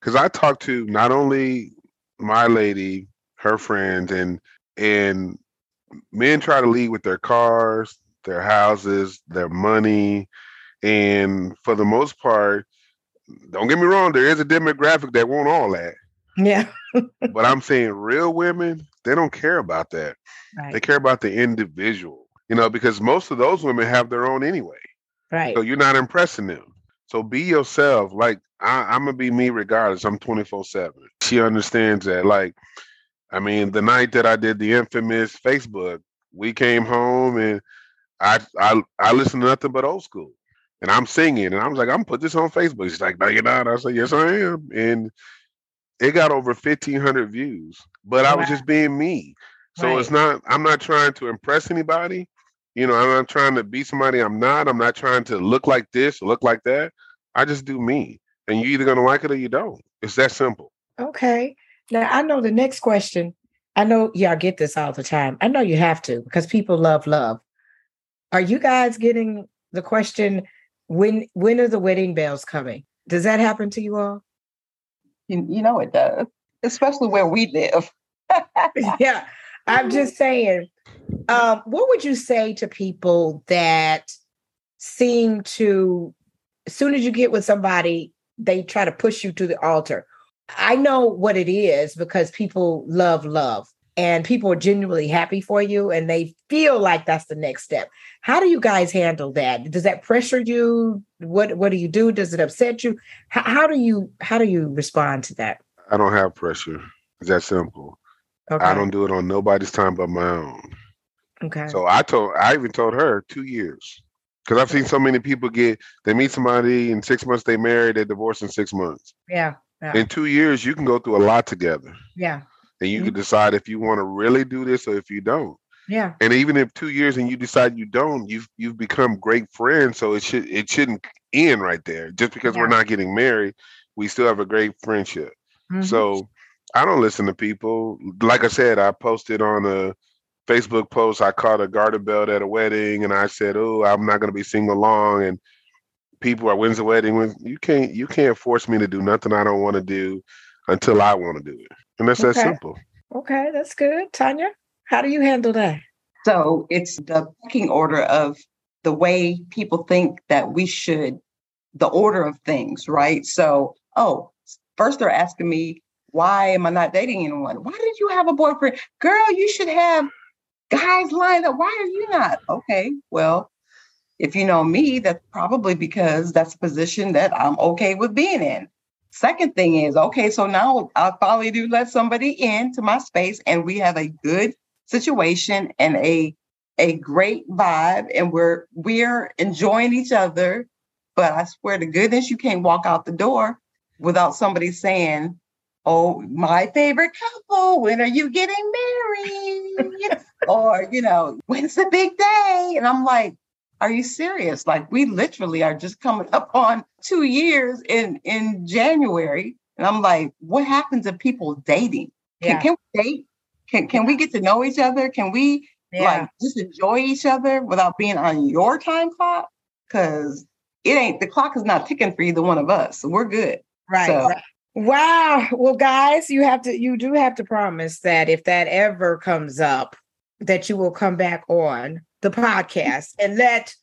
Because I talk to not only my lady, her friends, and and men try to lead with their cars, their houses, their money, and for the most part, don't get me wrong, there is a demographic that want all that. Yeah. But I'm saying real women, they don't care about that. They care about the individual, you know, because most of those women have their own anyway. Right. So you're not impressing them. So be yourself. Like I, I'm gonna be me regardless. I'm 24 seven. She understands that. Like, I mean, the night that I did the infamous Facebook, we came home and I I I listened to nothing but old school, and I'm singing, and I was like, I'm put this on Facebook. She's like, No, you're not. I said, Yes, I am, and it got over 1,500 views. But I was just being me. So it's not. I'm not trying to impress anybody. You know, I'm not trying to be somebody I'm not. I'm not trying to look like this or look like that. I just do me. And you're either gonna like it or you don't. It's that simple. Okay. Now I know the next question. I know y'all get this all the time. I know you have to because people love love. Are you guys getting the question when when are the wedding bells coming? Does that happen to you all? you, you know it does, especially where we live. yeah. I'm just saying. Um, what would you say to people that seem to as soon as you get with somebody, they try to push you to the altar? I know what it is because people love love and people are genuinely happy for you and they feel like that's the next step. How do you guys handle that? Does that pressure you? What what do you do? Does it upset you? How, how do you how do you respond to that? I don't have pressure. It's that simple. Okay. I don't do it on nobody's time but my own. okay. So I told I even told her two years. Because I've seen so many people get they meet somebody in six months they marry, they divorce in six months. yeah. Yeah. In two years, you can go through a lot together. Yeah. And you Mhm. can decide if you want to really do this or if you don't. Yeah. and even if two years and you decide you don't you've you've become great friends so it should it shouldn't end right there just because we're not getting married we still have a great friendship Mhm. so i don't listen to people like i said i posted on a facebook post i caught a garter belt at a wedding and i said oh i'm not going to be single long and people are when's the wedding when you can't you can't force me to do nothing i don't want to do until i want to do it and that's that simple Okay, that's good. Tanya, how do you handle that? So it's the pecking order of the way people think that we should, the order of things, right? So, oh, first they're asking me, why am I not dating anyone? Why did you have a boyfriend? Girl, you should have guys lined up. Why are you not? Okay, well, if you know me, that's probably because that's a position that I'm okay with being in. Second thing is, okay, so now I finally do let somebody into my space and we have a good situation and a a great vibe and we're we're enjoying each other. But i swear to goodness you can't walk out the door without somebody saying oh my favorite couple when are you getting married? Or you know when's the big day? And i'm like are you serious like we literally are just coming up on two years in in january and i'm like what happens if people dating can, Yeah. can we date can can we get to know each other? Can we like just enjoy each other without being on your time clock? Because it ain't the clock is not ticking for either one of us. So we're good. right, so- right. Wow. Well, guys, you have to you do have to promise that if that ever comes up, that you will come back on the podcast and let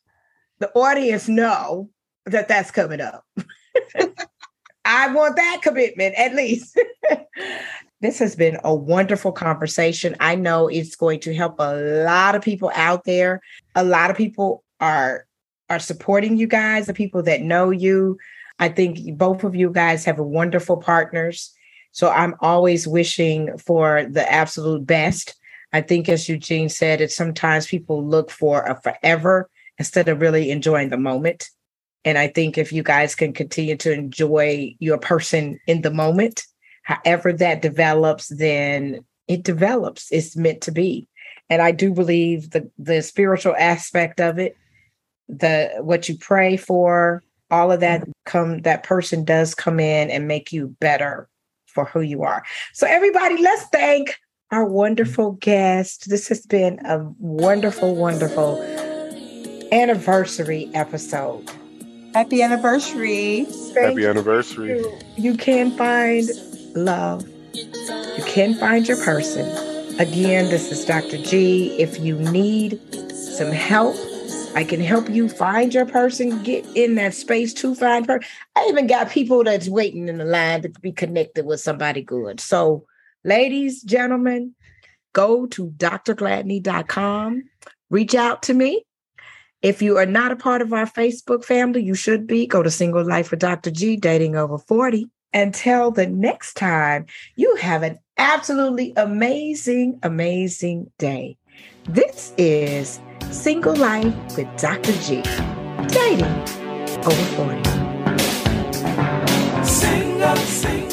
the audience know that that's coming up. I want that commitment at least. this has been a wonderful conversation. I know it's going to help a lot of people out there. A lot of people are are supporting you guys, the people that know you. I think both of you guys have wonderful partners. So I'm always wishing for the absolute best. I think, as Eugene said, it's sometimes people look for a forever instead of really enjoying the moment. And I think if you guys can continue to enjoy your person in the moment, however that develops, then it develops. It's meant to be. And I do believe the the spiritual aspect of it, the what you pray for, all of that come that person does come in and make you better for who you are. So everybody, let's thank our wonderful guest. This has been a wonderful, wonderful anniversary episode. Happy anniversary. Thank Happy anniversary. you. You can find love. You can find your person. Again, this is Dr. G. If you need some help, I can help you find your person, get in that space to find her. I even got people that's waiting in the line to be connected with somebody good. So, ladies, gentlemen, go to drgladney.com, reach out to me. If you are not a part of our Facebook family, you should be. Go to Single Life with Dr. G, Dating Over 40. Until the next time, you have an absolutely amazing, amazing day. This is Single Life with Dr. G, Dating Over 40. Sing.